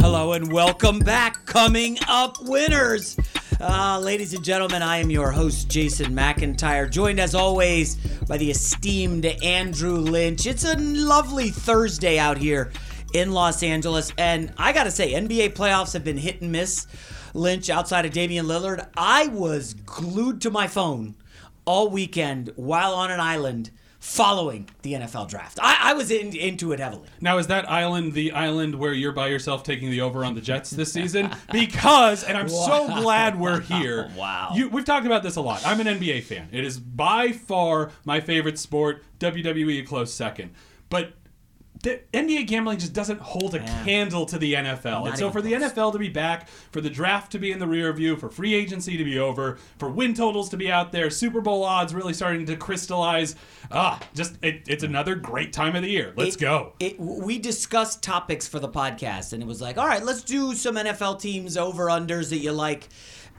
Hello and welcome back. Coming up, winners. Uh, ladies and gentlemen, I am your host, Jason McIntyre, joined as always by the esteemed Andrew Lynch. It's a lovely Thursday out here in Los Angeles, and I gotta say, NBA playoffs have been hit and miss. Lynch outside of Damian Lillard, I was glued to my phone all weekend while on an island following the NFL draft. I, I was in, into it heavily. Now, is that island the island where you're by yourself taking the over on the Jets this season? Because, and I'm so glad we're here. Wow. You, we've talked about this a lot. I'm an NBA fan. It is by far my favorite sport. WWE a close second. But the NBA gambling just doesn't hold a candle to the NFL. Not and so for the. NFL to be back, for the draft to be in the rear view, for free agency to be over, for win totals to be out there, Super Bowl odds really starting to crystallize. Ah, just it, it's another great time of the year. Let's It- go. It, we discussed topics for the podcast, and it was like, all right, let's do some NFL teams over unders that you like.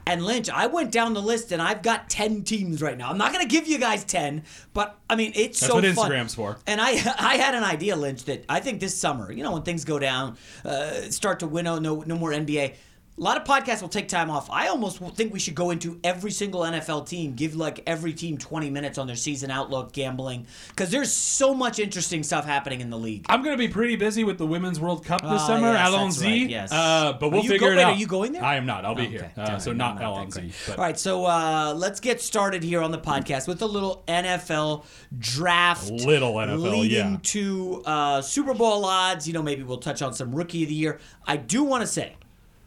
And Lynch, I went down the list, and I've got ten teams right now. I'm not going to give you guys ten, but I mean, it's so fun. That's so what fun. Instagram's for. And I, I had an idea, Lynch, that I think this summer, you know, when things go down, uh, start to winnow, no, no more NBA. A lot of podcasts will take time off. I almost think we should go into every single NFL team, give like every team 20 minutes on their season outlook, gambling, because there's so much interesting stuff happening in the league. I'm going to be pretty busy with the Women's World Cup this Ah, summer, yes, Allons-y. right, yes. Uh, but we'll figure go- it wait, out. are you going there? I am not. I'll be Okay, here. Uh, so no, not that Allons-y. All right, so uh, let's get started here on the podcast with a little NFL draft. Little NFL, leading yeah. to uh, Super Bowl odds. You know, maybe we'll touch on some Rookie of the Year. I do want to say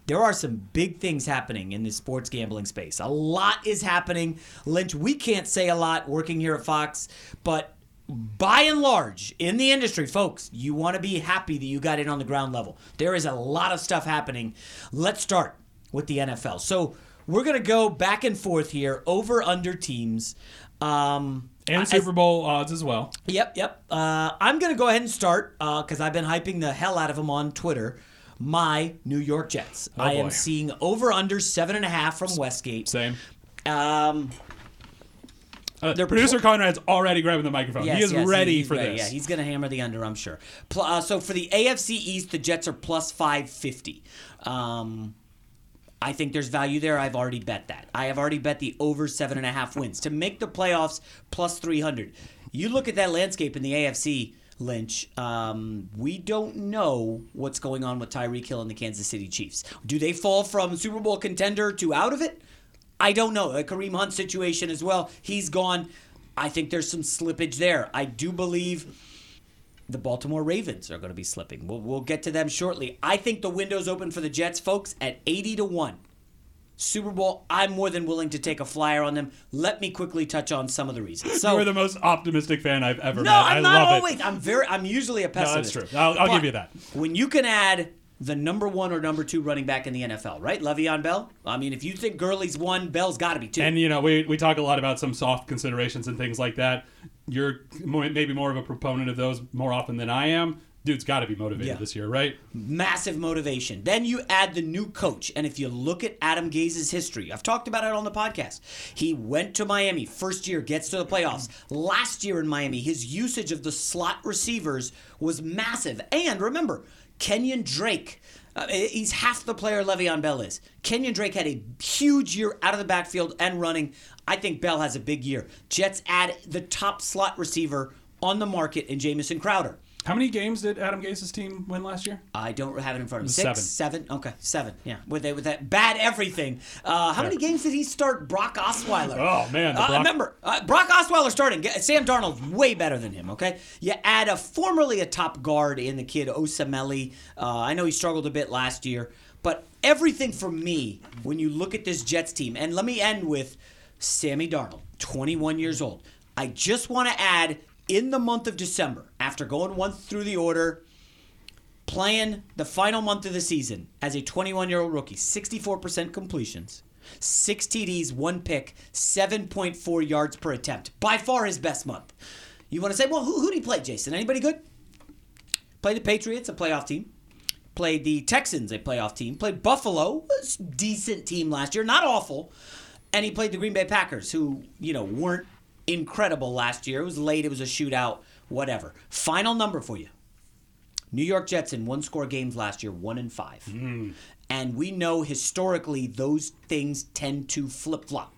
there are some big things happening in the sports gambling space. A lot is happening. Lynch, we can't say a lot working here at Fox, but by and large in the industry, folks, you want to be happy that you got in on the ground level. There is a lot of stuff happening. Let's start with the NFL. So we're gonna go back and forth here over under teams. Um, and Super Bowl odds as well. Yep, yep. Uh, I'm going to go ahead and start because I've been hyping the hell out of them on Twitter. My New York Jets. I am boy. seeing over under seven and a half from Westgate. Same. Um, Uh, They're producer Conrad's already grabbing the microphone. yes, he is yes, ready for ready. this. Yeah, he's going to hammer the under, I'm sure. Pl- uh, so for the AFC East, the Jets are plus 550. Um, I think there's value there. I've already bet that. I have already bet the over seven and a half wins to make the playoffs plus 300. You look at that landscape in the AFC, Lynch. Um, we don't know what's going on with Tyreek Hill and the Kansas City Chiefs. Do they fall from Super Bowl contender to out of it? I don't know. A Kareem Hunt situation as well. He's gone. I think there's some slippage there. I do believe the Baltimore Ravens are going to be slipping. We'll, we'll get to them shortly. I think the window's open for the Jets, folks, at 80 to 1. Super Bowl, I'm more than willing to take a flyer on them. Let me quickly touch on some of the reasons. So, you are the most optimistic fan I've ever no, met. I'm I not love always. it. I'm very. I'm usually a pessimist. No, that's true. I'll, I'll give you that. When you can add the number one or number two running back in the NFL, right? Le'Veon Bell. I mean, if you think Gurley's one, Bell's got to be two. And you know, we, we talk a lot about some soft considerations and things like that. You're maybe more of a proponent of those more often than I am. Dude's got to be motivated Yeah. this year, right? massive motivation. Then you add the new coach, and if you look at Adam Gase's history, I've talked about it on the podcast. He went to Miami first year, gets to the playoffs. Last year in Miami, his usage of the slot receivers was massive. And remember, Kenyan Drake. Uh, he's half the player Le'Veon Bell is. Kenyan Drake had a huge year out of the backfield and running. I think Bell has a big year. Jets add the top slot receiver on the market in Jamison Crowder. How many games did Adam Gase's team win last year? I don't have it in front of me. Seven. Six, seven. Okay, seven. Yeah, with that, with that bad everything. Uh, how many games did he start? Brock Osweiler. Oh, man, the Uh, remember, uh, Brock Osweiler starting. Sam Darnold's way better than him. Okay, you add a formerly a top guard in the kid Osemele. Uh, I know he struggled a bit last year, but everything for me when you look at this Jets team, and let me end with Sammy Darnold, 21 years old. I just want to add in the month of December, after going one through the order, playing the final month of the season as a 21 year old rookie, 64% completions, six TDs, one pick, 7.4 yards per attempt. By far his best month. You want to say, well, who, who did he play, Jason? Anybody good? Played the Patriots, a playoff team. Played the Texans, a playoff team. Played Buffalo, a decent team last year, not awful. And he played the Green Bay Packers, who, you know, weren't incredible last year. It was late, it was a shootout, whatever. Final number for you New York Jets in one score games last year, one in five. Hmm. And we know historically those things tend to flip flop.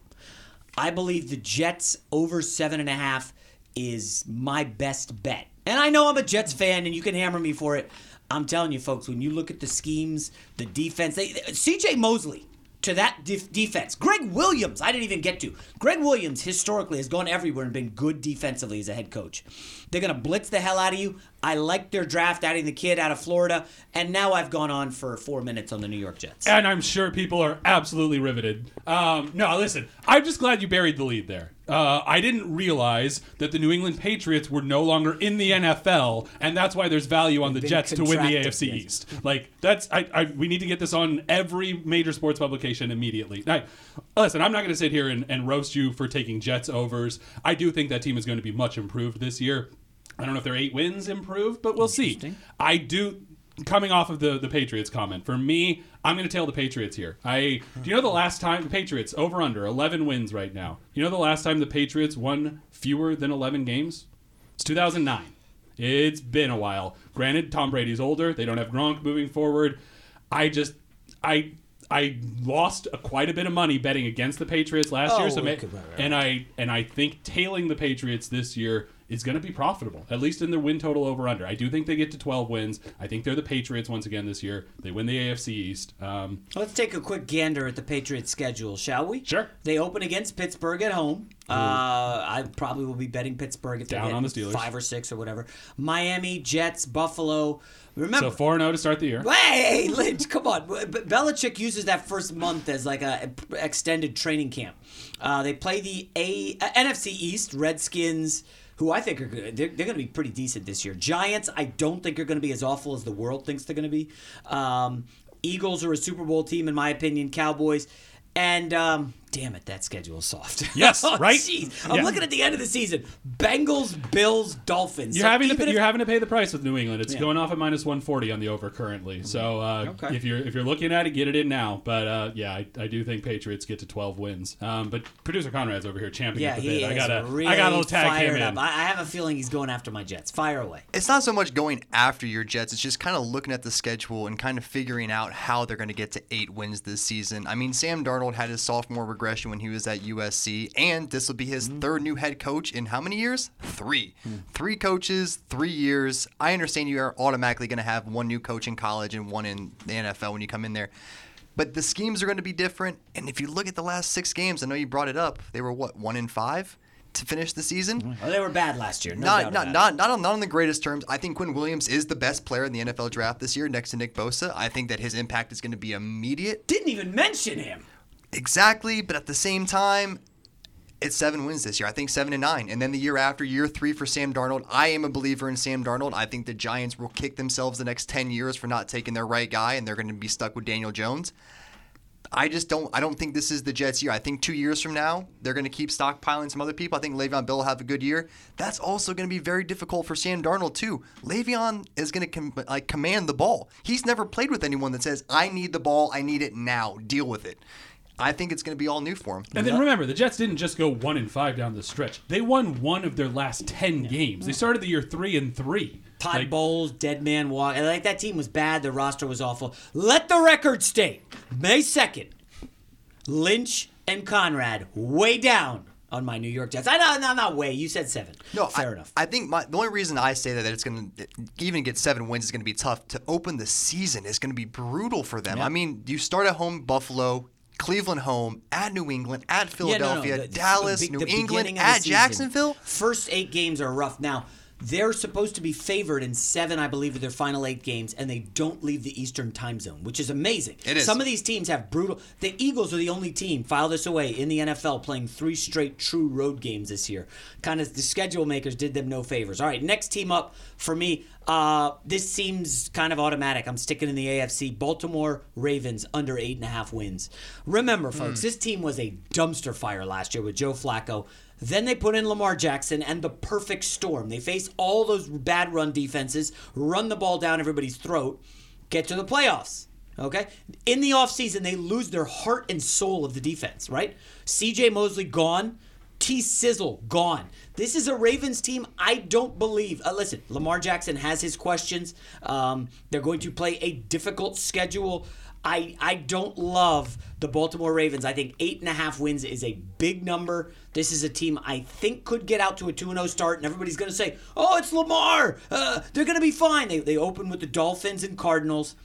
I believe the Jets over seven and a half is my best bet. And I know I'm a Jets fan, and you can hammer me for it. I'm telling you, folks, when you look at the schemes, the defense, they, CJ Mosley to that def- defense. Gregg Williams, I didn't even get to. Gregg Williams historically has gone everywhere and been good defensively as a head coach. They're going to blitz the hell out of you. I like their draft, adding the kid out of Florida. And now I've gone on for four minutes on the New York Jets. And I'm sure people are absolutely riveted. Um, no, listen, I'm just glad you buried the lead there. Uh, I didn't realize that the New England Patriots were no longer in the NFL, and that's why there's value on the Jets to win the AFC yes. East. Like that's, I, I, we need to get this on every major sports publication immediately. Now, listen, I'm not going to sit here and, and roast you for taking Jets overs. I do think that team is going to be much improved this year. I don't know if their eight wins improved, but we'll see. I do coming off of the the Patriots comment, for me, I'm going to tail the Patriots here. I do you know the last time the Patriots over under 11 wins right now. You know the last time the Patriots won fewer than 11 games? It's 2009. It's been a while. Granted, Tom Brady's older. They don't have Gronk moving forward. I just I I lost a, quite a bit of money betting against the Patriots last year, Oh, so ma- okay, right, right, and I and I think tailing the Patriots this year is going to be profitable, at least in their win total over under. I do think they get to 12 wins. I think they're the Patriots once again this year. They win the AFC East. Um, Let's take a quick gander at the Patriots' schedule, shall we? Sure. They open against Pittsburgh at home. Uh, I probably will be betting Pittsburgh if Down on the Steelers. five or six or whatever. Miami, Jets, Buffalo. Remember, so 4 0 to start the year. Hey, Lynch, come on. Belichick uses that first month as like a extended training camp. Uh, they play the A uh, NFC East Redskins, who I think are good. They're, they're going to be pretty decent this year. Giants, I don't think are going to be as awful as the world thinks they're going to be. Um, Eagles are a Super Bowl team, in my opinion. Cowboys. And um, damn it, that schedule is soft. Yes, Oh, right? Jeez, I'm Yeah. looking at the end of the season: Bengals, Bills, Dolphins. You're So having to pay, if- you're having to pay the price with New England. It's Yeah. going off at minus 140 on the over currently. So uh, Okay. if you're if you're looking at it, get it in now. But uh, yeah, I, I do think Patriots get to 12 wins. Um, but producer Conrad's over here champing Yeah, at the he bit. is I gotta really I gotta tag him fired in. up. I, I have a feeling he's going after my Jets. Fire away. It's not so much going after your Jets, it's just kind of looking at the schedule and kind of figuring out how they're going to get to eight wins this season. I mean, Sam Darnold had his sophomore regression when he was at USC, and this will be his mm. third new head coach in how many years? Three. Hmm. Three coaches, three years. I understand you are automatically going to have one new coach in college and one in the NFL when you come in there. But the schemes are going to be different. And if you look at the last six games, I know you brought it up, they were what, one in five to finish the season? Oh, they were bad last year. No not not not not on, not on the greatest terms. I think Quinn Williams is the best player in the NFL draft this year, next to Nick Bosa. I think that his impact is going to be immediate. Didn't even mention him. Exactly, but at the same time, it's seven wins this year. I think seven and nine, and then the year after, year three for Sam Darnold. I am a believer in Sam Darnold. I think the Giants will kick themselves the next ten years for not taking their right guy, and they're going to be stuck with Daniel Jones. I just don't. I don't think this is the Jets' year. I think two years from now they're going to keep stockpiling some other people. I think Le'Veon Bell will have a good year. That's also going to be very difficult for Sam Darnold too. Le'Veon is going to com- like command the ball. He's never played with anyone that says, "I need the ball. I need it now. Deal with it." I think it's going to be all new for him. And then remember, the Jets didn't just go one and five down the stretch. They won one of their last ten games. They started the year three and three. Todd Like, Bowles, dead man walk. and, Like that team was bad. The roster was awful. Let the record state: May second, Lynch and Conrad way down on my New York Jets. I know, no, not way. You said seven. No, fair I, enough. I think my, the only reason I say that, that it's going to even get seven wins is going to be tough. To open the season is going to be brutal for them. Yeah. I mean, you start at home, Buffalo, Cleveland home, at New England, at Yeah, no, no, Philadelphia, the- Dallas, the, New the England, beginning of the at Jacksonville. First eight games are rough. Now they're supposed to be favored in seven, I believe, of their final eight games, and they don't leave the Eastern Time Zone, which is amazing. It is. Some of these teams have brutal. The Eagles are the only team file this away in the NFL playing three straight true road games this year. Kind of the schedule makers did them no favors. All right, next team up for me. Uh, this seems kind of automatic. I'm sticking in the AFC. Baltimore Ravens under eight and a half wins. Remember, folks, this team was a dumpster fire last year with Joe Flacco. Then they put in Lamar Jackson and the perfect storm. They face all those bad run defenses, run the ball down everybody's throat, get to the playoffs. Okay? In the offseason, they lose their heart and soul of the defense, right? CJ Mosley gone. T Sizzle gone. This is a Ravens team I don't believe. Uh, listen, Lamar Jackson has his questions. Um, they're going to play a difficult schedule. I, I don't love the Baltimore Ravens. I think eight and a half wins is a big number. This is a team I think could get out to a 2 0 start, and everybody's going to say, oh, it's Lamar. Uh, they're going to be fine. They, they open with the Dolphins and Cardinals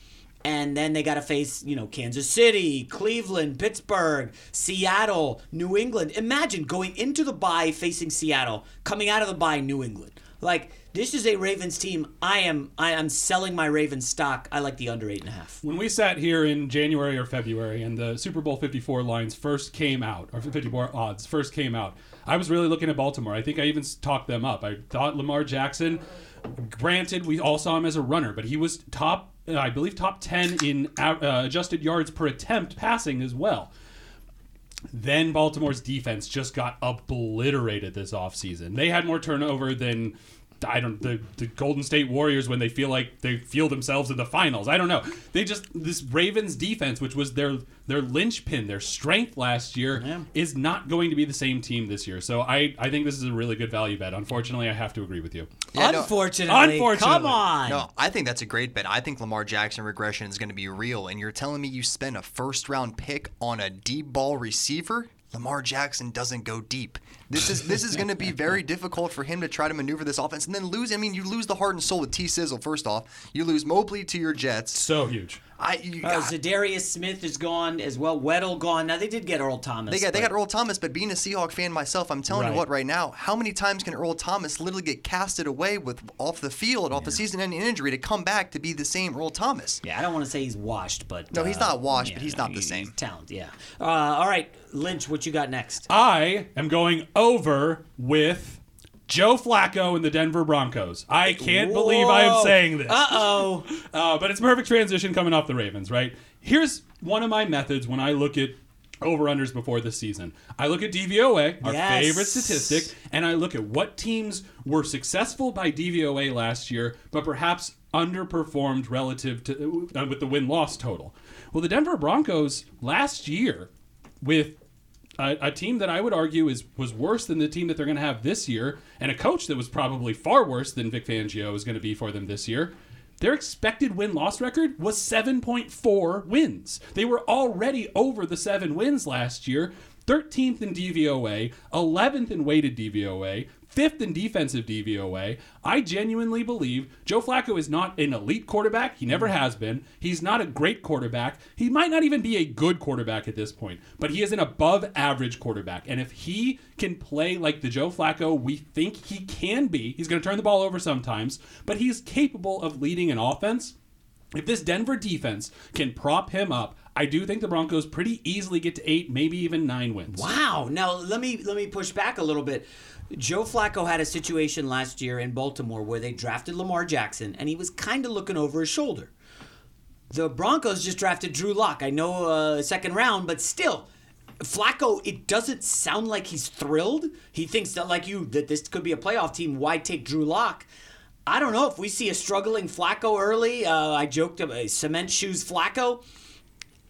and then they got to face you know Kansas City, Cleveland, Pittsburgh, Seattle, New England. Imagine going into the bye facing Seattle, coming out of the bye New England. Like this is a Ravens team. I am I am selling my Ravens stock. I like the under eight and a half. When we sat here in January or February and the Super Bowl 54 lines first came out, or 54 odds first came out, I was really looking at Baltimore. I think I even talked them up. I thought Lamar Jackson, granted, we all saw him as a runner, but he was top I believe top 10 in uh, adjusted yards per attempt passing as well. Then Baltimore's defense just got obliterated this offseason. They had more turnover than I don't the, the Golden State Warriors when they feel like they feel themselves in the finals. I don't know. They just this Ravens defense, which was their their linchpin, their strength last year, Yeah. is not going to be the same team this year. So I I think this is a really good value bet. Unfortunately, I have to agree with you. Yeah, no- Unfortunately, Unfortunately. come on. No, I think that's a great bet. I think Lamar Jackson regression is going to be real. And you're telling me you spend a first round pick on a deep ball receiver? Lamar Jackson doesn't go deep. This is this is going to be very difficult for him to try to maneuver this offense and then lose. I mean, you lose the heart and soul with T Sizzle. First off, you lose Mosley to your Jets. So huge. I you, Uh, Za'Darius Smith is gone as well. Weddle gone. Now they did get Earl Thomas. They got they but- got Earl Thomas, but being a Seahawk fan myself, I'm telling Right. you what right now, how many times can Earl Thomas literally get casted away with off the field, off the season-ending injury to come back to be the same Earl Thomas? Yeah, I don't want to say he's washed, but No, he's uh, not washed, yeah, but he's not the he's same. talent. Yeah. Uh, all right, Lynch, what you got next? I am going over with Joe Flacco and the Denver Broncos. I can't believe I am saying this. Uh oh. Uh, but it's a perfect transition coming off the Ravens, right? Here's one of my methods when I look at over unders before the season. I look at DVOA, our Yes. favorite statistic, and I look at what teams were successful by DVOA last year, but perhaps underperformed relative to uh, with the win loss total. Well, the Denver Broncos last year with a, a team that I would argue is was worse than the team that they're going to have this year, and a coach that was probably far worse than Vic Fangio is going to be for them this year. Their expected win loss record was 7.4 wins. They were already over the seven wins last year. 13th in DVOA, 11th in weighted DVOA, fifth in defensive DVOA. I genuinely believe Joe Flacco is not an elite quarterback. He never mm. has been. He's not a great quarterback. He might not even be a good quarterback at this point, but he is an above average quarterback. And if he can play like the Joe Flacco we think he can be, he's going to turn the ball over sometimes, but he's capable of leading an offense. If this Denver defense can prop him up, I do think the Broncos pretty easily get to eight, maybe even nine wins. Wow. Now let me let me push back a little bit. Joe Flacco had a situation last year in Baltimore where they drafted Lamar Jackson and he was kind of looking over his shoulder. The Broncos just drafted Drew Lock. I know uh, second round, but still, Flacco. It doesn't sound like he's thrilled. He thinks that, like you, that this could be a playoff team. Why take Drew Lock? I don't know if we see a struggling Flacco early. Uh, I joked about cement shoes Flacco.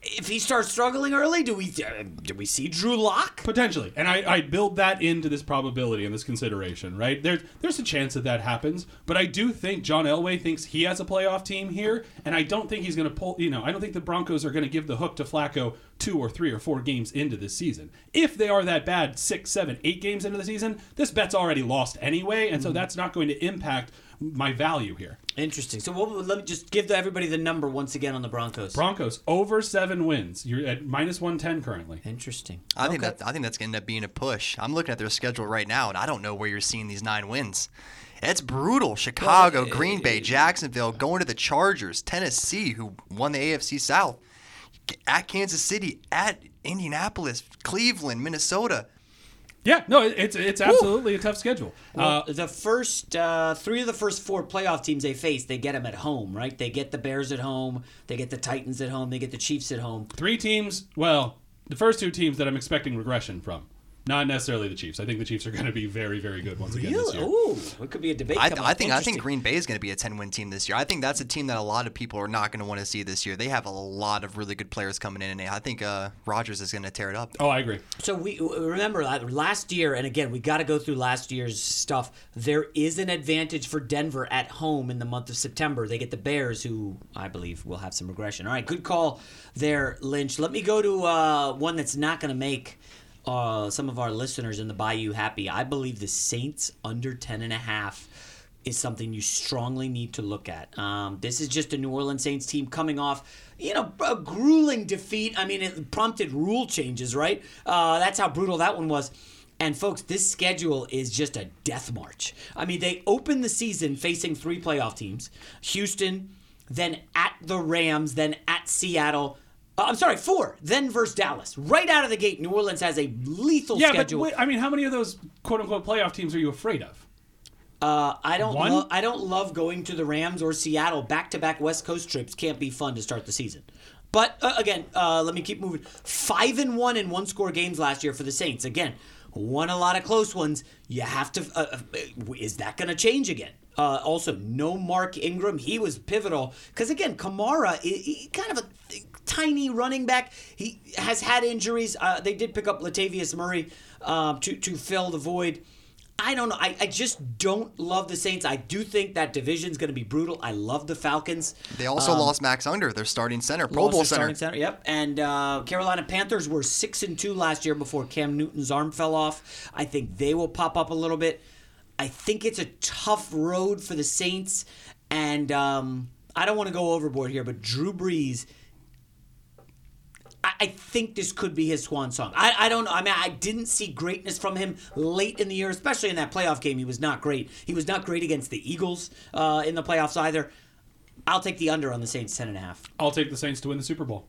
If he starts struggling early, do we uh, do we see Drew Lock? Potentially, and I, I build that into this probability and this consideration, right? There's there's a chance that that happens, but I do think John Elway thinks he has a playoff team here, and I don't think he's going to pull. You know, I don't think the Broncos are going to give the hook to Flacco two or three or four games into this season. If they are that bad, six, seven, eight games into the season, this bet's already lost anyway, and so that's not going to impact my value here. Interesting. So what, let me just give everybody the number once again on the Broncos. Broncos over seven wins. You're at minus one ten currently. Interesting. I think that I think that's going to end up being a push. I'm looking at their schedule right now, and I don't know where you're seeing these nine wins. It's brutal. Chicago, eh, Green Bay, eh, Jacksonville, going to the eh. Chargers, Tennessee, who won the AFC South, at Kansas City, at Indianapolis, Cleveland, Minnesota. Yeah, no, it's it's absolutely a tough schedule. Uh, the first uh, three of the first four playoff teams they face, they get them at home, right? They get the Bears at home, they get the Titans at home, they get the Chiefs at home. three teams. Well, the first two teams that I'm expecting regression from. Not necessarily the Chiefs. I think the Chiefs are going to be very, very good once again this Really? year. Ooh, it could be a debate. I, coming I think I think Green Bay is going to be a 10 win team this year. I think that's a team that a lot of people are not going to want to see this year. They have a lot of really good players coming in, and I think uh, Rodgers is going to tear it up. Oh, I agree. So we remember uh, last year, and again, we got to go through last year's stuff. There is an advantage for Denver at home in the month of September. They get the Bears, who I believe will have some regression. All right, good call there, Lynch. Let me go to uh, one that's not going to make uh, some of our listeners in the Bayou happy. I believe the Saints under ten and a half is something you strongly need to look at. Um, this is just a New Orleans Saints team coming off, you know, a grueling defeat. I mean, it prompted rule changes, right? Uh, that's how brutal that one was. And folks, this schedule is just a death march. I mean, they open the season facing three playoff teams: Houston, then at the Rams, then at Seattle. Uh, I'm sorry, four. Then versus Dallas. Right out of the gate, New Orleans has a lethal Yeah, schedule. but wait, I mean, how many of those quote unquote playoff teams are you afraid of? Uh, I don't. One? Lo- I don't love going to the Rams or Seattle back-to-back West Coast trips. Can't be fun to start the season. But uh, again, uh, let me keep moving. Five and one in one-score games last year for the Saints. Again, won a lot of close ones. You have to. Uh, uh, is that going to change again? Uh, also, no Mark Ingram. He was pivotal because again, Kamara, he, he kind of a tiny running back. He has had injuries. Uh, they did pick up Latavius Murray um, to to fill the void. I don't know. I, I just don't love the Saints. I do think that division's going to be brutal. I love the Falcons. They also lost Max Unger, their starting center, Pro Bowl center. center. Yep. And uh, Carolina Panthers were six and two last year before Cam Newton's arm fell off. I think they will pop up a little bit. I think it's a tough road for the Saints, and um, I don't want to go overboard here, but Drew Brees. I- think this could be his swan song. I, I don't know. I mean, I didn't see greatness from him late in the year, especially in that playoff game. He was not great. He was not great against the Eagles uh, in the playoffs either. I'll take the under on the Saints ten and a half. I'll take the Saints to win the Super Bowl.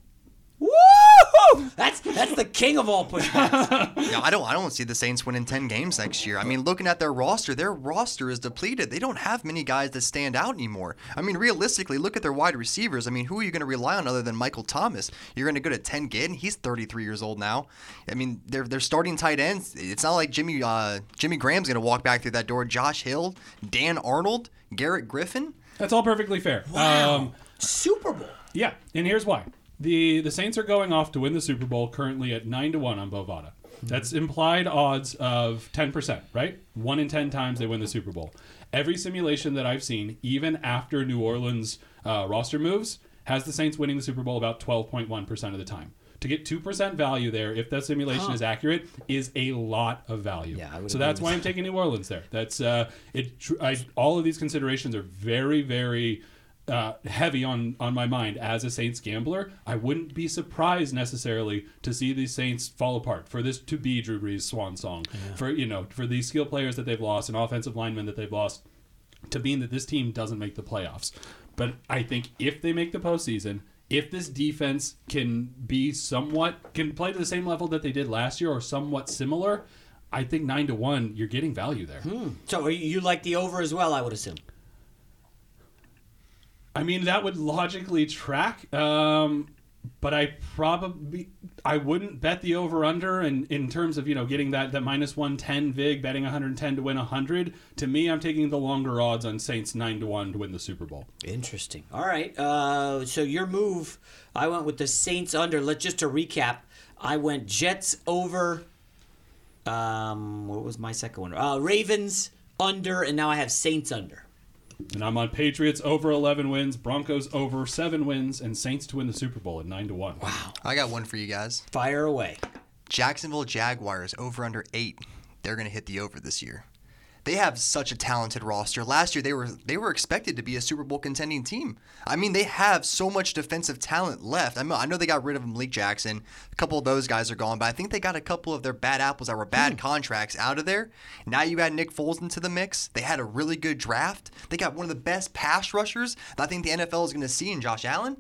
Woo! That's that's the king of all pushbacks. Yeah, I don't I don't see the Saints winning 10 games next year. I mean, looking at their roster, their roster is depleted. They don't have many guys that stand out anymore. I mean, realistically, look at their wide receivers. I mean, who are you going to rely on other than Michael Thomas? You're going to go to Ted Ginn. He's 33 years old now. I mean, they're they're starting tight ends. It's not like Jimmy uh, Jimmy Graham's going to walk back through that door. Josh Hill, Dan Arnold, Garrett Griffin. That's all perfectly fair. Wow. Um, Super Bowl. yeah, and here's why. The the Saints are going off to win the Super Bowl currently at 9 to 1 on Bovada. That's implied odds of 10%, right? 1 in 10 times they win the Super Bowl. Every simulation that I've seen, even after New Orleans uh, roster moves, has the Saints winning the Super Bowl about 12.1% of the time. To get 2% value there, if that simulation is accurate, is a lot of value. Yeah, I would so agree that's with why I'm taking New Orleans there. That's uh, it. tr- I, all of these considerations are very, very uh, heavy on on my mind as a Saints gambler. I wouldn't be surprised necessarily to see these Saints fall apart for this to be Drew Brees' swan song. For you know, for these skill players that they've lost and offensive linemen that they've lost, to mean that this team doesn't make the playoffs. But I think if they make the postseason. If this defense can be somewhat can play to the same level that they did last year or somewhat similar, I think nine to one, you're getting value there. So you you like the over as well? I would assume. I mean, that would logically track, um, but I probably I wouldn't bet the over under. And in terms of you know getting that that minus one ten vig, betting 110 to win 100. To me, I'm taking the longer odds on Saints nine to one to win the Super Bowl. Interesting. All right. Uh, so your move, I went with the Saints under. Let's just to recap, I went Jets over. Um, what was my second one? Uh, Ravens under, and now I have Saints under. And I'm on Patriots over 11 wins, Broncos over seven wins, and Saints to win the Super Bowl at nine to one. Wow. I got one for you guys. Fire away. Jacksonville Jaguars over under eight. They're going to hit the over this year. They have such a talented roster. Last year they were they were expected to be a Super Bowl contending team. I mean they have so much defensive talent left. I mean I know they got rid of Malik Jackson. A couple of those guys are gone, but I think they got a couple of their bad apples that were bad hmm. contracts out of there. Now you add Nick Foles into the mix. They had a really good draft. They got one of the best pass rushers that I think the NFL is going to see in Josh Allen.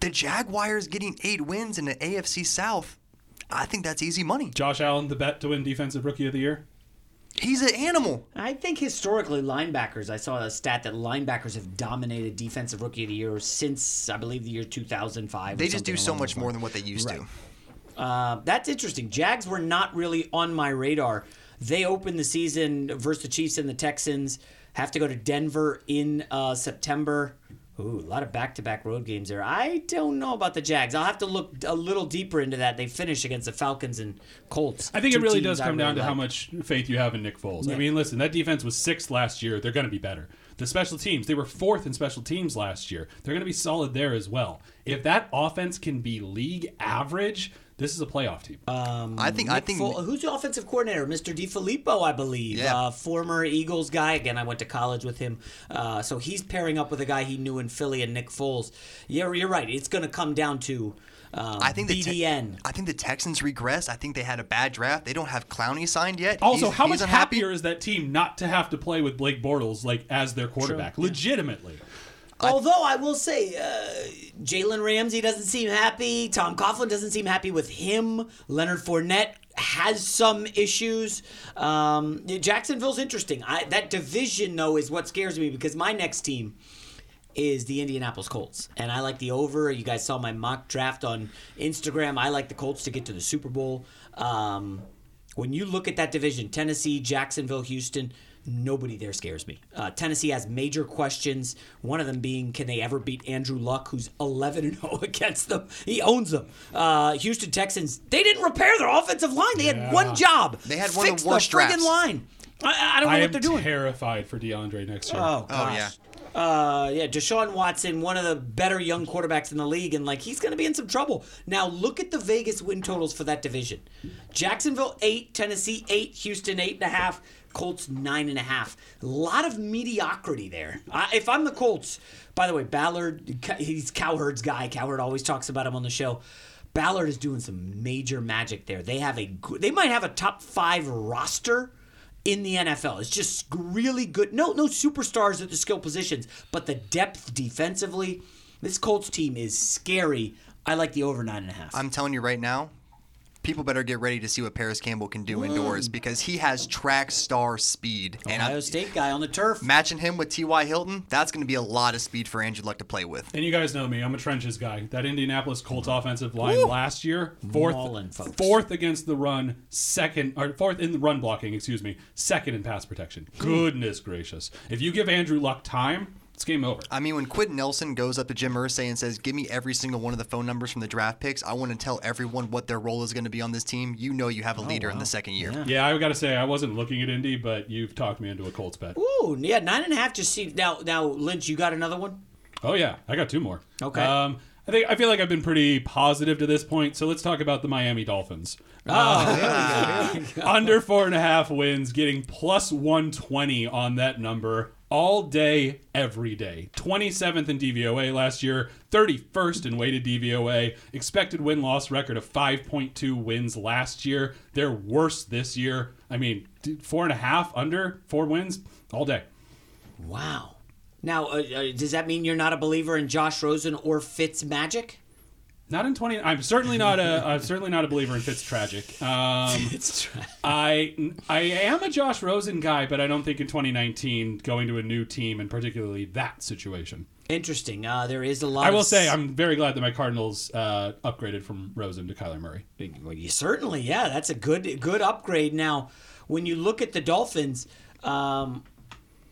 The Jaguars getting eight wins in the AFC South. I think that's easy money. Josh Allen, the bet to win Defensive Rookie of the Year. He's an animal. I think historically, linebackers. I saw a stat that linebackers have dominated defensive rookie of the year since I believe the year 2005. They just do so much more than what they used Right. to. Uh, that's interesting. Jags were not really on my radar. They opened the season versus the Chiefs and the Texans. Have to go to Denver in uh, September. Ooh, a lot of back-to-back road games there. I don't know about the Jags. I'll have to look a little deeper into that. They finish against the Falcons and Colts. I think it really does come down really to how much faith you have in Nick Foles. I mean, listen, that defense was sixth last year. They're going to be better. The special teams, they were fourth in special teams last year. They're going to be solid there as well. If that offense can be league average, this is a playoff team. I think I think Fo- who's the offensive coordinator? Mr. DeFilippo, I believe. Yeah. Uh, former Eagles guy. Again, I went to college with him. Uh, so he's pairing up with a guy he knew in Philly and Nick Foles. Yeah, you're right. It's going to come down to um, I think the Te- BDN. I think the Texans regress. I think they had a bad draft. They don't have Clowney signed yet. Also, He's- how he's much unhappy. happier is that team not to have to play with Blake Bortles like as their quarterback? Legitimately. Although I will say, uh, Jalen Ramsey doesn't seem happy. Tom Coughlin doesn't seem happy with him. Leonard Fournette has some issues. Um, Jacksonville's interesting. I, that division, though, is what scares me because my next team is the Indianapolis Colts. And I like the over. You guys saw my mock draft on Instagram. I like the Colts to get to the Super Bowl. Um, when you look at that division, Tennessee, Jacksonville, Houston, nobody there scares me. Uh, Tennessee has major questions. One of them being, can they ever beat Andrew Luck, who's 11 and 0 against them? He owns them. Uh, Houston Texans, they didn't repair their offensive line. They had one job. They had one of the Fix worst the friggin' drafts. line. I, I don't know I what am they're doing. I'm terrified for DeAndre next year. Oh, Oh, yeah. Uh, yeah, Deshaun Watson, one of the better young quarterbacks in the league, and like he's going to be in some trouble. Now look at the Vegas win totals for that division: Jacksonville eight, Tennessee eight, Houston eight and a half, Colts nine and a half. A lot of mediocrity there. I, if I'm the Colts, by the way, Ballard, he's Cowherd's guy. Cowherd always talks about him on the show. Ballard is doing some major magic there. They have a they might have a top five roster in the NFL. It's just really good. No, no superstars at the skill positions, but the depth defensively. This Colts team is scary. I like the over nine and a half. I'm telling you right now, people better get ready to see what Parris Campbell can do indoors mm. because he has track star speed. And Ohio I, State guy on the turf. matching him with T.Y. Hilton, that's going to be a lot of speed for Andrew Luck to play with. And you guys know me, I'm a trenches guy. That Indianapolis Colts mm-hmm. offensive line Woo! last year, fourth, Mauling fourth against the run, second or fourth in the run blocking, excuse me, second in pass protection. Goodness gracious! If you give Andrew Luck time, it's game over. I mean, when Quenton Nelson goes up to Jim Irsay and says, "Give me every single one of the phone numbers from the draft picks. I want to tell everyone what their role is going to be on this team." You know, you have a leader in wow. the second year. Yeah. Yeah, I got to say I wasn't looking at Indy, but you've talked me into a Colts bet. Ooh, yeah, nine and a half just seems. Now, now, Lynch, you got another one? Oh yeah, I got two more. Okay. Um, I think I feel like I've been pretty positive to this point, so let's talk about the Miami Dolphins. Oh, Under four and a half wins, getting plus 120 on that number all day, every day. 27th in DVOA last year, 31st in weighted DVOA, expected win loss record of 5.2 wins last year. They're worse this year. I mean, four and a half under four wins all day. wow. Now, uh, uh, does that mean you're not a believer in Josh Rosen or Fitz Magic? Not in 20. I'm certainly not a. I'm certainly not a believer in Fitz tragic. Um, It's true. I I am a Josh Rosen guy, but I don't think in 2019 going to a new team and particularly that situation. Interesting. Uh, there is a lot. I will say I'm very glad that my Cardinals uh, upgraded from Rosen to Kyler Murray. Well, you certainly, yeah, that's a good good upgrade. Now, when you look at the Dolphins, um,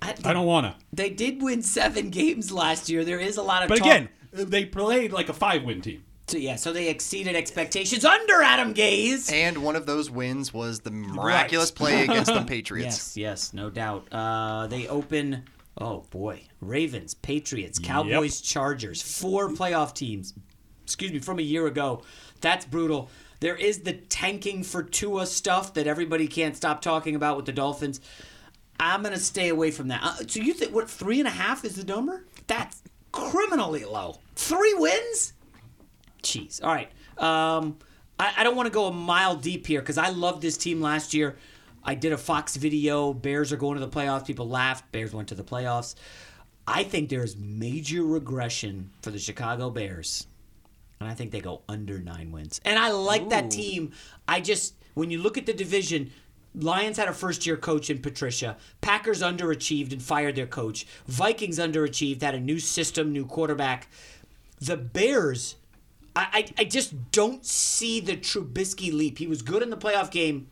I, I don't wanna. They did win seven games last year. There is a lot of, But talk- again, they played like a five win team. So, yeah, so they exceeded expectations under Adam Gase. And one of those wins was the miraculous play against the Patriots. Yes, yes, no doubt. Uh, they open. Oh boy, Ravens, Patriots, Cowboys, Chargers, four playoff teams. Excuse me, from a year ago. That's brutal. There is the tanking for Tua stuff that everybody can't stop talking about with the Dolphins. I'm gonna stay away from that. Uh, so you think what three and a half is the number? That's criminally low. Three wins? Jeez. All right. Um, I, I don't want to go a mile deep here because I loved this team last year. I did a Fox video. Bears are going to the playoffs. People laughed. Bears went to the playoffs. I think there's major regression for the Chicago Bears. And I think they go under nine wins. And I like that team. I just, when you look at the division, Lions had a first year coach in Patricia. Packers underachieved and fired their coach. Vikings underachieved, had a new system, new quarterback. The Bears I, I, I just don't see the Trubisky leap. He was good in the playoff game.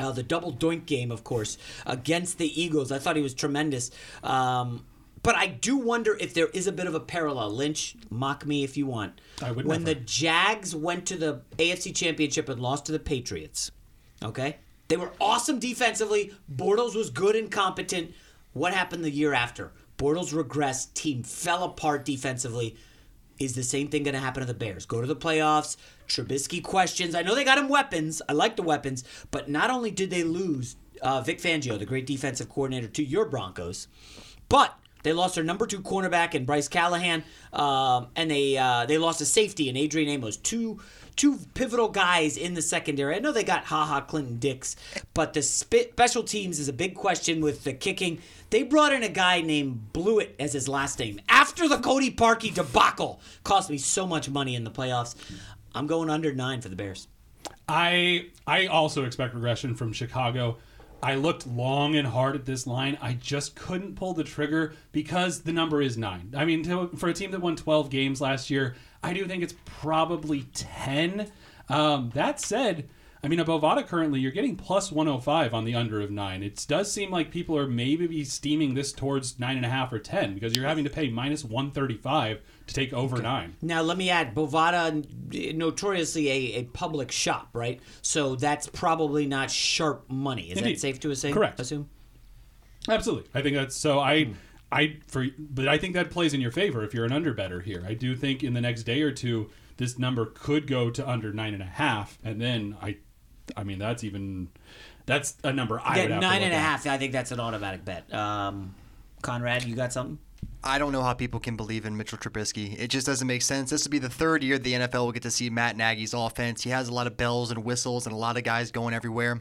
Uh, the double doink game, of course, against the Eagles. I thought he was tremendous. Um, but I do wonder if there is a bit of a parallel. Lynch, mock me if you want. I would when never. the Jags went to the AFC Championship and lost to the Patriots, okay? They were awesome defensively. Bortles was good and competent. What happened the year after? Bortles regressed. Team fell apart defensively. Is the same thing going to happen to the Bears? Go to the playoffs. Trubisky questions. I know they got him weapons. I like the weapons. But not only did they lose uh, Vic Fangio, the great defensive coordinator, to your Broncos, but they lost their number two cornerback in Bryce Callahan, um, and they uh, they lost a safety in Adrian Amos. Two two pivotal guys in the secondary. I know they got Ha Ha Clinton Dix, but the spe- special teams is a big question with the kicking. They brought in a guy named Blewitt as his last name after the Cody Parkey debacle. Cost me so much money in the playoffs. I'm going under nine for the Bears. I I also expect regression from Chicago. I looked long and hard at this line. I just couldn't pull the trigger because the number is nine. I mean, to, for a team that won 12 games last year, I do think it's probably 10. Um, that said, I mean, a Bovada currently, you're getting plus 105 on the under of nine. It does seem like people are maybe steaming this towards nine and a half or 10 because you're having to pay minus 135 to take over nine. Now, let me add, Bovada, notoriously a, a public shop, right? So that's probably not sharp money. Is Indeed. that safe to assume? Correct. Assume. Absolutely. I think that's so I Hmm. I for but I think that plays in your favor if you're an under better here. I do think in the next day or two this number could go to under nine and a half, and then I I mean that's even that's a number I Yeah, would have to look and a at. half. I think that's an automatic bet. Um, Conrad, you got something? I don't know how people can believe in Mitchell Trubisky. It just doesn't make sense. This will be the third year the NFL will get to see Matt Nagy's offense. He has a lot of bells and whistles and a lot of guys going everywhere.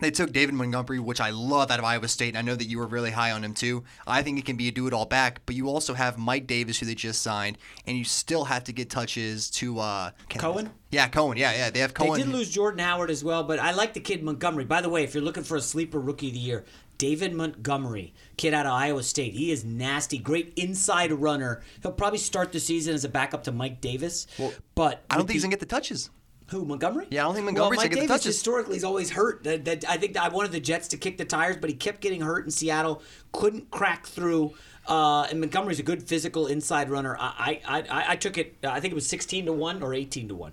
They took David Montgomery, which I love out of Iowa State, and I know that you were really high on him too. I think it can be a do it all back, but you also have Mike Davis, who they just signed, and you still have to get touches to uh, Cohen? Yeah, Cohen. Yeah, yeah. They have Cohen. They did lose Jordan Howard as well, but I like the kid Montgomery. By the way, if you're looking for a sleeper rookie of the year, David Montgomery, kid out of Iowa State. He is nasty, great inside runner. He'll probably start the season as a backup to Mike Davis. but I don't think he's gonna get the touches. Who Montgomery? Yeah, I don't think well, Montgomery's Mike gonna get the Davis touches. historically is always hurt. That, that- I think I wanted the Jets to kick the tires, but he kept getting hurt in Seattle. Couldn't crack through. Uh, and Montgomery's a good physical inside runner. I, I, I, I took it. I think it was sixteen to one or eighteen to one.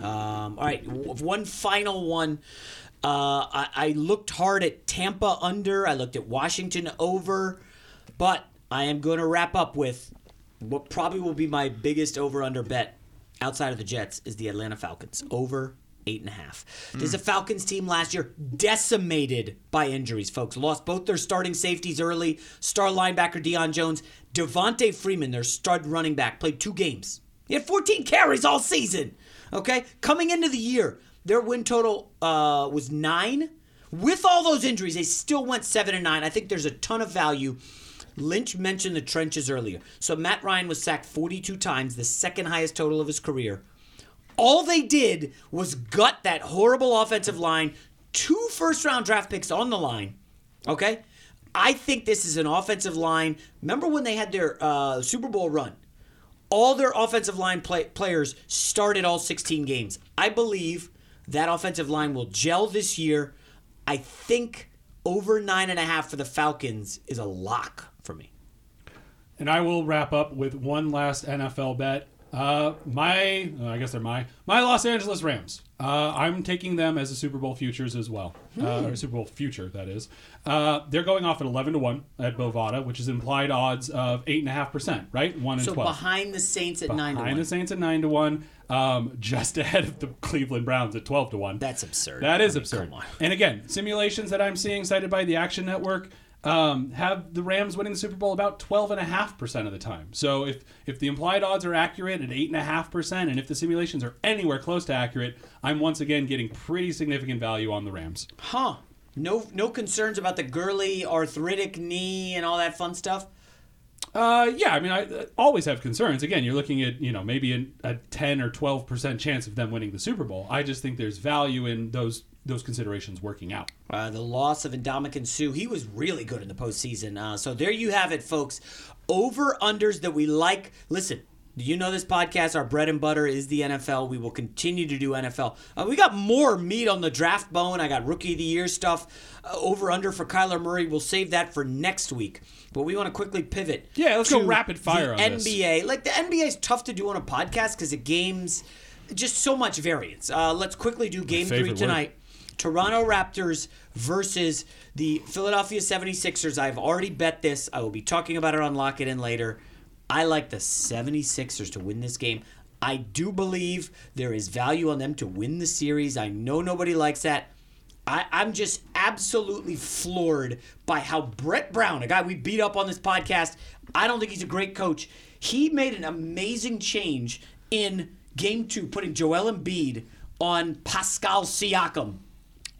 Um, all right, one final one. Uh, I, I looked hard at Tampa under. I looked at Washington over, but I am going to wrap up with what probably will be my biggest over under bet outside of the Jets is the Atlanta Falcons over eight and a half. This is a Falcons team last year decimated by injuries, folks. Lost both their starting safeties early. Star linebacker Deion Jones, Devonta Freeman, their stud running back, played two games. He had 14 carries all season. Okay, coming into the year, their win total uh, was nine. With all those injuries, they still went seven and nine. I think there's a ton of value. Lynch mentioned the trenches earlier. So Matt Ryan was sacked 42 times, the second highest total of his career. All they did was gut that horrible offensive line, two first round draft picks on the line. Okay? I think this is an offensive line. Remember when they had their uh, Super Bowl run? All their offensive line play- players started all 16 games. I believe that offensive line will gel this year. I think over nine and a half for the Falcons is a lock. And I will wrap up with one last NFL bet. Uh, my, uh, I guess they're my, my Los Angeles Rams. Uh, I'm taking them as a Super Bowl futures as well, uh, or Super Bowl future that is. Uh, they're going off at 11 to one at Bovada, which is implied odds of eight and a half percent, right? One and So 12. behind the Saints at nine to Behind one. the Saints at nine to one, um, just ahead of the Cleveland Browns at 12 to one. That's absurd. That is I mean, absurd. come on. And again, simulations that I'm seeing cited by the Action Network um, have the Rams winning the Super Bowl about 12.5% of the time. So if, if the implied odds are accurate at 8.5%, and if the simulations are anywhere close to accurate, I'm once again getting pretty significant value on the Rams. Huh. No no concerns about the Gurley arthritic knee and all that fun stuff? Uh, yeah, I mean, I uh, always have concerns. Again, you're looking at, you know, maybe a, a 10 or 12% chance of them winning the Super Bowl. I just think there's value in those those considerations working out. Uh, the loss of Ndamukong Suh, he was really good in the postseason. Uh, so there you have it, folks. Over unders that we like. Listen, do You know this podcast, our bread and butter is the NFL. We will continue to do NFL. Uh, we got more meat on the draft bone. I got rookie of the year stuff. Uh, over under for Kyler Murray. We'll save that for next week. But we want to quickly pivot. Yeah, let's go rapid fire on this. NBA. Like the NBA is tough to do on a podcast because the games just so much variance. Uh, let's quickly do game three tonight. word. Toronto Raptors versus the Philadelphia 76ers. I've already bet this. I will be talking about it on Lock It In later. I like the 76ers to win this game. I do believe there is value on them to win the series. I know nobody likes that. I, I'm just absolutely floored by how Brett Brown, a guy we beat up on this podcast, I don't think he's a great coach. He made an amazing change in game two, putting Joel Embiid on Pascal Siakam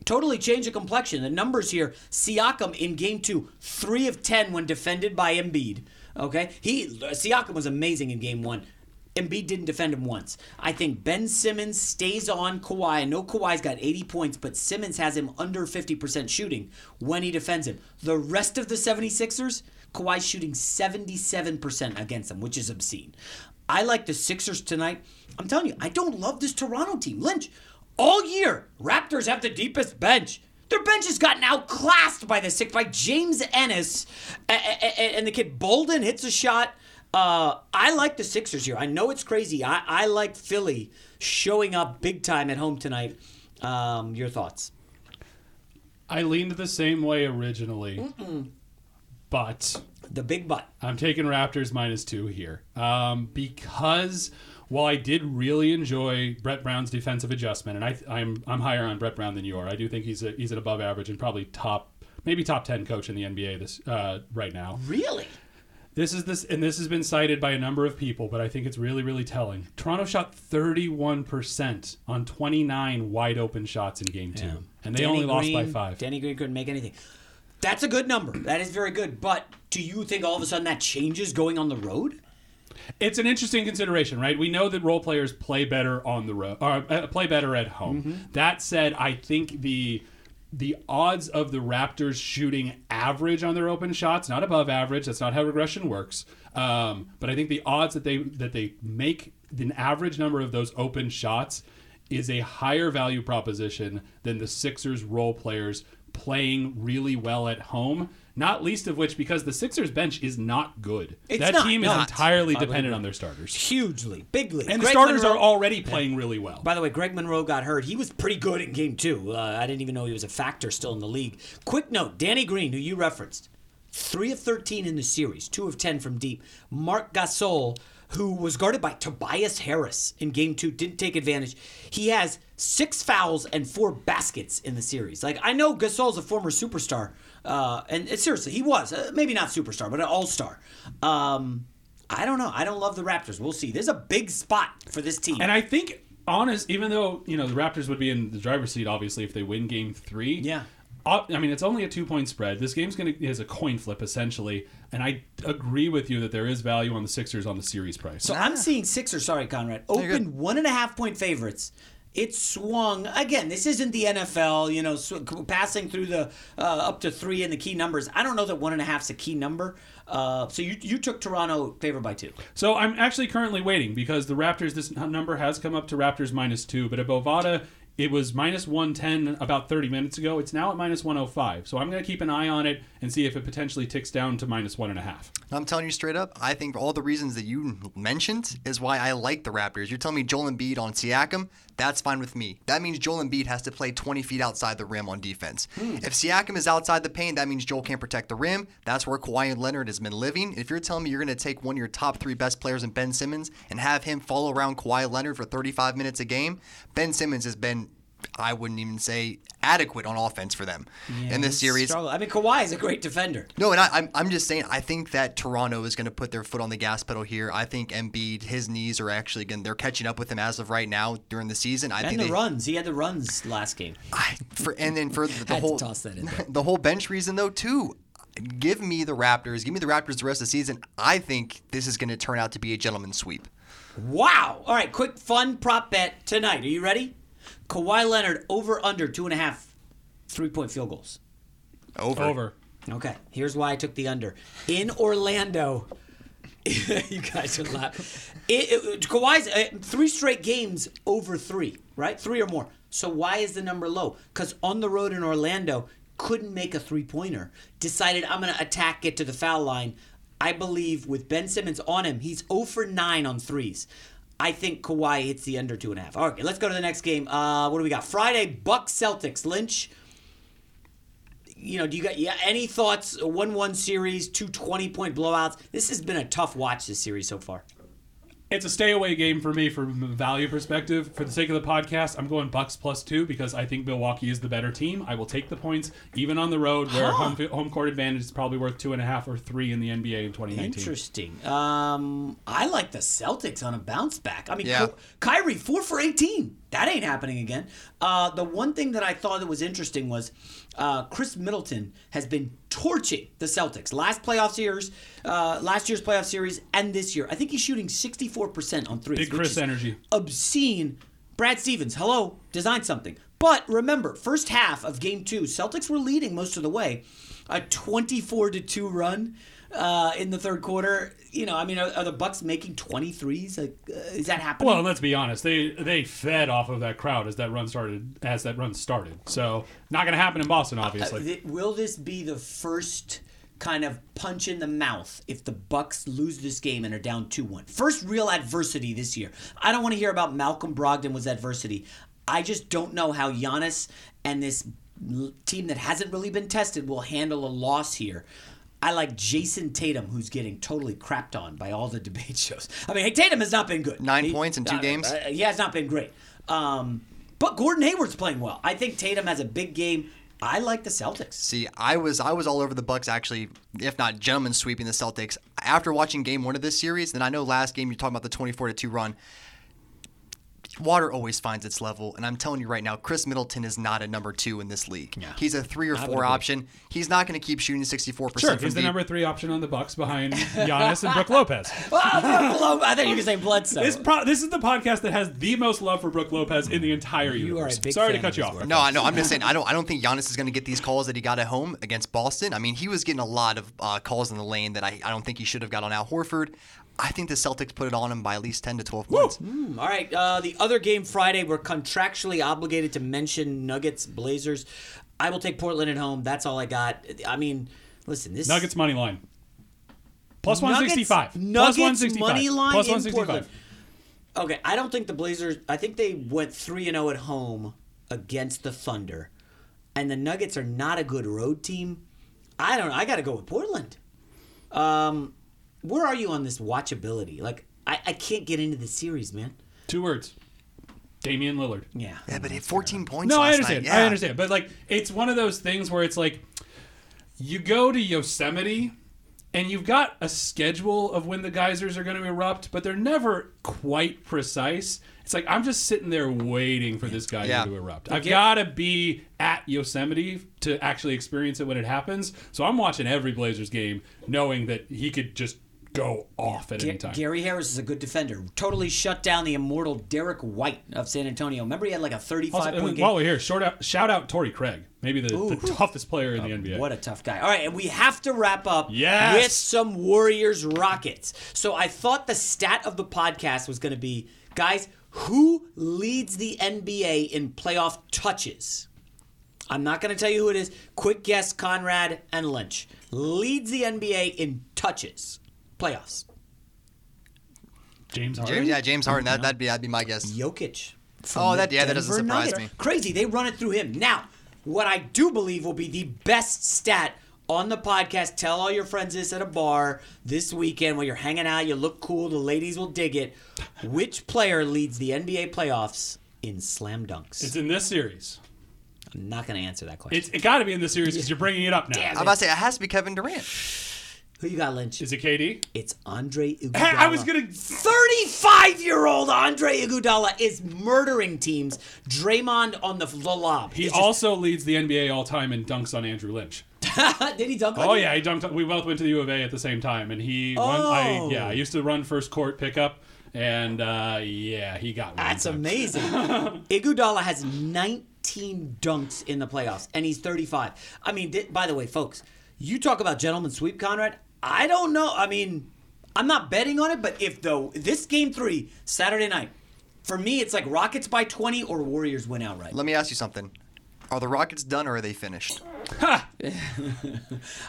totally change the complexion. The numbers here: Siakam in game two, three of ten when defended by Embiid. Okay, he Siakam was amazing in game one. Embiid didn't defend him once. I think Ben Simmons stays on Kawhi. I know Kawhi's got 80 points, but Simmons has him under 50% shooting when he defends him. The rest of the 76ers, Kawhi's shooting 77% against them, which is obscene. I like the Sixers tonight. I'm telling you, I don't love this Toronto team. Lynch, all year, Raptors have the deepest bench. Their bench has gotten outclassed by the six by James Ennis, and the kid Bolden hits a shot. Uh, I like the Sixers here. I know it's crazy. I, I like Philly showing up big time at home tonight. Um, your thoughts? I leaned the same way originally, but The big butt. I'm taking Raptors minus two here um, because while I did really enjoy Brett Brown's defensive adjustment, and I, I'm I'm higher on Brett Brown than you are. I do think he's a, he's an above average and probably top maybe top ten coach in the NBA this uh, right now. Really? This is this, and this has been cited by a number of people, but I think it's really, really telling. Toronto shot 31% on 29 wide open shots in game two, and they Danny only lost by five. Danny Green couldn't make anything. That's a good number. That is very good. But do you think all of a sudden that changes going on the road? It's an interesting consideration, right? We know that role players play better on the road, or uh, play better at home. That said, I think the the odds of the Raptors shooting average on their open shots, not above average. That's not how regression works. Um, but I think the odds that they that they make an average number of those open shots is a higher value proposition than the Sixers role players playing really well at home. Not least of which because the Sixers bench is not good. It's that not, team is not. entirely dependent on their starters. Hugely, bigly. And the starters Monroe- are already playing really well. By the way, Greg Monroe got hurt. He was pretty good in game two. Uh, I didn't even know he was a factor still in the league. Quick note Danny Green, who you referenced, three of 13 in the series, two of 10 from deep. Marc Gasol, who was guarded by Tobias Harris in game two, didn't take advantage. He has six fouls and four baskets in the series. Like, I know Gasol's a former superstar. Uh, and, and seriously, he was. Uh, maybe not superstar, but an all star. Um, I don't know. I don't love the Raptors. We'll see. There's a big spot for this team. And I think, honest, even though you know the Raptors would be in the driver's seat, obviously, if they win Game Three. Yeah. Uh, I mean, it's only a two-point spread. This game's going to is a coin flip essentially, and I agree with you that there is value on the Sixers on the series price. So I'm seeing Sixers, sorry, Conrad, open one and a half point favorites. It swung again. This isn't the NFL, you know, sw- passing through the uh, up to three in the key numbers. I don't know that one and a half is a key number. Uh, so you you took Toronto favored by two. So I'm actually currently waiting because the Raptors, this number has come up to Raptors minus two, but at Bovada, it was minus 110 about 30 minutes ago. It's now at minus 105. So I'm going to keep an eye on it and see if it potentially ticks down to minus one and a half. I'm telling you straight up, I think all the reasons that you mentioned is why I like the Raptors. You're telling me Joel Embiid on Siakam, that's fine with me. That means Joel Embiid has to play 20 feet outside the rim on defense. Hmm. If Siakam is outside the paint, that means Joel can't protect the rim. That's where Kawhi Leonard has been living. If you're telling me you're going to take one of your top three best players in Ben Simmons and have him follow around Kawhi Leonard for 35 minutes a game, Ben Simmons has been, I wouldn't even say adequate on offense for them in this series. Struggle. I mean, Kawhi is a great defender. No, and I, I'm, I'm just saying, I think that Toronto is going to put their foot on the gas pedal here. I think Embiid, his knees are actually going they're catching up with him as of right now during the season. I And think the they, runs. He had the runs last game. I, for, and then for the, the whole toss that in there. the whole bench reason though too. Give me the Raptors. Give me the Raptors the rest of the season. I think this is going to turn out to be a gentleman's sweep. Wow. All right, quick fun prop bet tonight. Are you ready? Kawhi Leonard over under two and a half three point field goals. Over. Over. Okay, here's why I took the under. In Orlando, you guys are laughing. It, it, Kawhi's uh, three straight games over three, right? Three or more. So why is the number low? Because on the road in Orlando, couldn't make a three pointer. Decided I'm going to attack, get to the foul line. I believe with Ben Simmons on him, he's 0 for 9 on threes. I think Kawhi hits the under two and a half. Right, let's go to the next game. Uh, what do we got? Friday, Bucks Celtics. Lynch you know, do you got yeah, any thoughts? One-one series, two 20-point blowouts. This has been a tough watch this series so far. It's a stay away game for me from a value perspective. For the sake of the podcast, I'm going Bucks plus two because I think Milwaukee is the better team. I will take the points even on the road where Huh. home, home court advantage is probably worth two and a half or three in the NBA in 2019. Interesting. Um, I like the Celtics on a bounce back. I mean, Yeah. Kyrie four for eighteen. That ain't happening again. Uh, the one thing that I thought that was interesting was uh, Khris Middleton has been torching the Celtics last playoff series, uh, last year's playoff series, and this year. I think he's shooting sixty four percent on threes. Big Chris is energy. Obscene. Brad Stevens, hello, design something. But remember, first half of game two, Celtics were leading most of the way. A 24 to 2 run uh, in the third quarter. You know, I mean, are, are the Bucks making 23s? Like, uh, is that happening? Well, let's be honest. They they fed off of that crowd as that run started. As that run started, so not going to happen in Boston, obviously. Uh, th- will this be the first kind of punch in the mouth if the Bucks lose this game and are down 2-1? First real adversity this year. I don't want to hear about Malcolm Brogdon was adversity. I just don't know how Giannis and this team that hasn't really been tested will handle a loss here. I like Jayson Tatum, who's getting totally crapped on by all the debate shows. I mean, hey, Tatum has not been good. Nine points in two uh, games? uh, he has not been great. Um, but Gordon Hayward's playing well. I think Tatum has a big game. I like the Celtics. See, I was I was all over the Bucks actually, if not gentlemen sweeping the Celtics. After watching game one of this series, then I know last game you're talking about the 24 to 2 run. Water always finds its level, and I'm telling you right now, Khris Middleton is not a number two in this league. Yeah. He's a three or would four option. He's not going to keep shooting 64 sure, percent from he's the deep. number three option on the Bucks behind Giannis and Brook Lopez. Oh, I thought you were saying Bledsoe. This, pro- this is the podcast that has the most love for Brook Lopez in the entire You are a universe. big Sorry to cut of you off. work. No, I know. I'm just saying. I don't. I don't think Giannis is going to get these calls that he got at home against Boston. I mean, he was getting a lot of uh, calls in the lane that I, I don't think he should have got on Al Horford. I think the Celtics put it on him by at least 10 to 12 points. Hmm, All right. Uh, the other game Friday, we're contractually obligated to mention Nuggets, Blazers. I will take Portland at home. That's all I got. I mean, listen, this Nuggets money line. Plus Nuggets- 165. Plus Nuggets 165. money line Plus in 165. Portland. Okay, I don't think the Blazers. I think they went three and zero at home against the Thunder, and the Nuggets are not a good road team. I don't. know. I got to go with Portland. Um, where are you on this watchability? Like, I, I can't get into the series, man. Two words. Damian Lillard. Yeah. Yeah, but he had 14 points No, last I understand. night. I understand. But like, it's one of those things where it's like, you go to Yosemite, and you've got a schedule of when the geysers are going to erupt, but they're never quite precise. It's like I'm just sitting there waiting for this geyser Yeah. to erupt. I've get- got to be at Yosemite to actually experience it when it happens. So I'm watching every Blazers game, knowing that he could just go off at Ga- any time. Gary Harris is a good defender. Totally shut down the immortal Derrick White of San Antonio. Remember, he had like a 35 Also, point game. while we're here, short out, shout out Torrey Craig, maybe the, the toughest player in the oh, NBA. What a tough guy. All right, and we have to wrap up Yes. with some Warriors Rockets. So I thought the stat of the podcast was going to be guys, who leads the NBA in playoff touches? I'm not going to tell you who it is. Quick guess Conrad and Lynch. Leads the NBA in touches. Playoffs. James Harden. James, yeah, James Harden. That, that'd be that'd be my guess. Jokic. Oh, from Oh, that- yeah, that doesn't surprise Nuggets. me. Crazy. They run it through him. Now, what I do believe will be the best stat on the podcast. Tell all your friends this at a bar this weekend when you're hanging out. You look cool. The ladies will dig it. Which player leads the NBA playoffs in slam dunks? It's in this series. I'm not going to answer that question. It's it got to be in this series because you're bringing it up now. Damn I'm about to say it has to be Kevin Durant. Who you got, Lynch? Is it KD? It's Andre Iguodala. Hey, I was gonna. 35 year old Andre Iguodala is murdering teams. Draymond on the, the lob. He It's just- also leads the NBA all time in dunks on Andrew Lynch. Did he dunk on Oh you? yeah, he dunked. We both went to the U of A at the same time, and he. Won, I, Oh. yeah, I used to run first court pickup, and uh, yeah, he got. That's amazing. Iguodala has 19 dunks in the playoffs, and he's 35. I mean, by the way, folks, you talk about gentleman sweep, Conrad. I don't know. I mean, I'm not betting on it, but if though this game three Saturday night, for me it's like Rockets by 20 or Warriors win outright. Let me ask you something. Are the Rockets done or are they finished? Ha!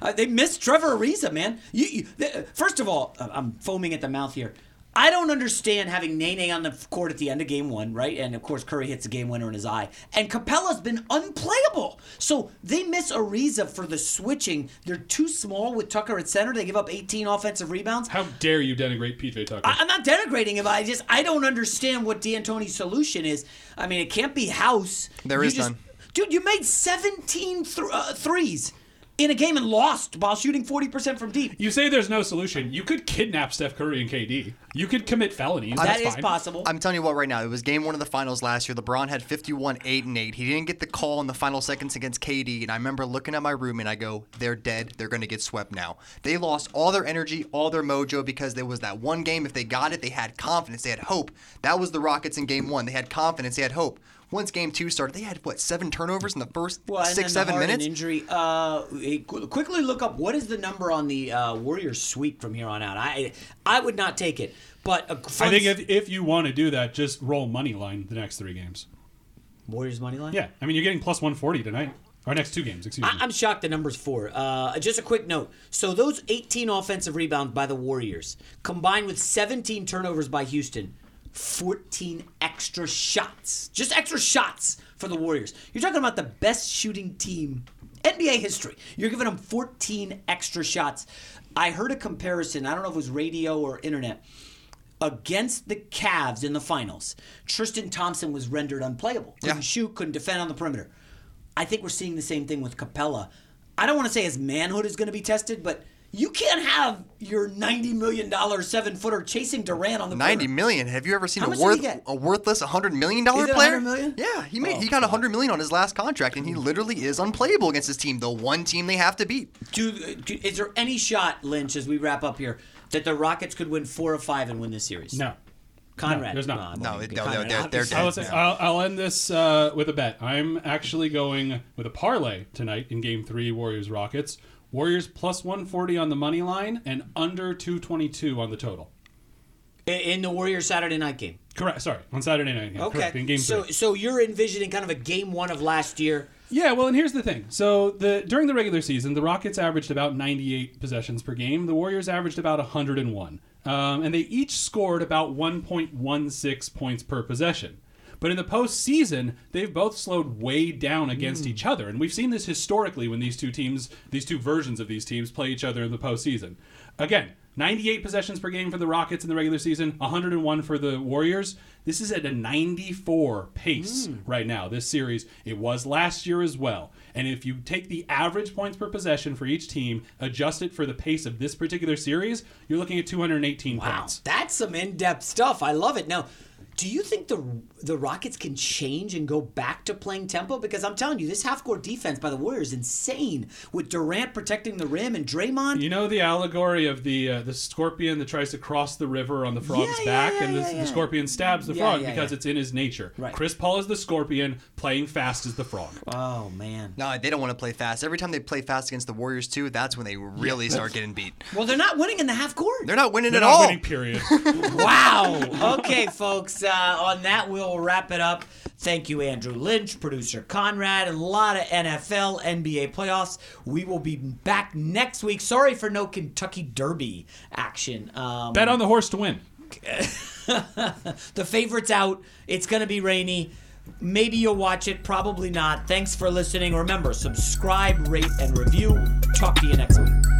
Uh, they missed Trevor Ariza, man. You, you, th- first of all, uh, I'm foaming at the mouth here. I don't understand having Nene on the court at the end of game one, right? And of course, Curry hits a game winner in his eye. And Capela's been unplayable. So they miss Ariza for the switching. They're too small with Tucker at center. They give up 18 offensive rebounds. How dare you denigrate PJ Tucker? I- I'm not denigrating him. I just I don't understand what D'Antoni's solution is. I mean, it can't be House. There You is just- none. Dude, you made 17 th- uh, threes in a game and lost while shooting 40% from deep. you say there's no solution. You could kidnap Steph Curry and KD. You could commit felonies. That's fine. possible. I'm telling you what, right now, it was game one of the finals last year. LeBron had 51, 8, and 8. He didn't get the call in the final seconds against KD. And I remember looking at my room and I go, they're dead. They're going to get swept now. They lost all their energy, all their mojo because there was that one game. If they got it, they had confidence. They had hope. That was the Rockets in game one. They had confidence. They had hope. Once game two started, they had, what, seven turnovers in the first Well, six, then seven Harden minutes? Injury. Uh, quickly look up what is the number on the uh, Warriors sweep from here on out. I I would not take it, but a I fun think if, if you want to do that, just roll money line the next three games. Warriors money line. Yeah, I mean you're getting plus 140 tonight. Our next two games, excuse me. I- I'm shocked the number's four. Uh, just a quick note. So those 18 offensive rebounds by the Warriors, combined with 17 turnovers by Houston, 14 extra shots. Just extra shots for the Warriors. You're talking about the best shooting team NBA history. You're giving them 14 extra shots. I heard a comparison. I don't know if it was radio or internet. Against the Cavs in the finals, Tristan Thompson was rendered unplayable. Couldn't Yeah. shoot, couldn't defend on the perimeter. I think we're seeing the same thing with Capela. I don't want to say his manhood is going to be tested, but you can't have your ninety million dollar seven footer chasing Durant on the 90 perimeter. million. Have you ever seen How a much worth a worthless 100 million dollar player? 100 million? Yeah, he made Oh, he got God. 100 million on his last contract and he literally is unplayable against his team, the one team they have to beat. Do, do, is there any shot, Lynch, as we wrap up here, that the Rockets could win four or five and win this series? no. Conrad. there's not. Well, No, no, Conrad, they're- they're dead. I will say, I'll, I'll end this uh, with a bet. I'm actually going with a parlay tonight in Game Three, Warriors Rockets. Warriors plus 140 on the money line and under 222 on the total. In- the Warriors Saturday night game. Correct. Sorry, on Saturday night. Yeah, Okay. Correct, in Game so, Three. so you're envisioning kind of a game one of last year. Yeah, well, and here's the thing. So the during the regular season, the Rockets averaged about 98 possessions per game. The Warriors averaged about 101, um, and they each scored about 1.16 points per possession. But in the postseason, they've both slowed way down against hmm. each other, and we've seen this historically when these two teams, these two versions of these teams, play each other in the postseason. Again, 98 possessions per game for the Rockets in the regular season, 101 for the Warriors. This is at a 94 pace hmm. right now, this series. It was last year as well. And if you take the average points per possession for each team, adjust it for the pace of this particular series, you're looking at 218 Wow, points. that's some in-depth stuff. I love it. Now, do you think the the Rockets can change and go back to playing tempo? Because I'm telling you, this half-court defense by the Warriors is insane. With Durant protecting the rim and Draymond, You know the allegory of the uh, the scorpion that tries to cross the river on the frog's Yeah, yeah, back, yeah, and the, yeah, yeah. the scorpion stabs the Yeah, frog yeah, because yeah. it's in his nature. Right. Chris Paul is the scorpion, playing fast as the frog. oh man. No, they don't want to play fast. Every time they play fast against the Warriors too, that's when they really start getting beat. Well, they're not winning in the half court. They're not winning They're at not all. winning, period. Wow. Okay, folks. Uh, on that, we'll wrap it up. Thank you, Andrew Lynch, producer Conrad, a lot of NFL, NBA playoffs. We will be back next week. Sorry for no Kentucky Derby action. Um, Bet on the horse to win. the favorite's out. It's going to be rainy. Maybe you'll watch it. Probably not. Thanks for listening. Remember, subscribe, rate, and review. Talk to you next week.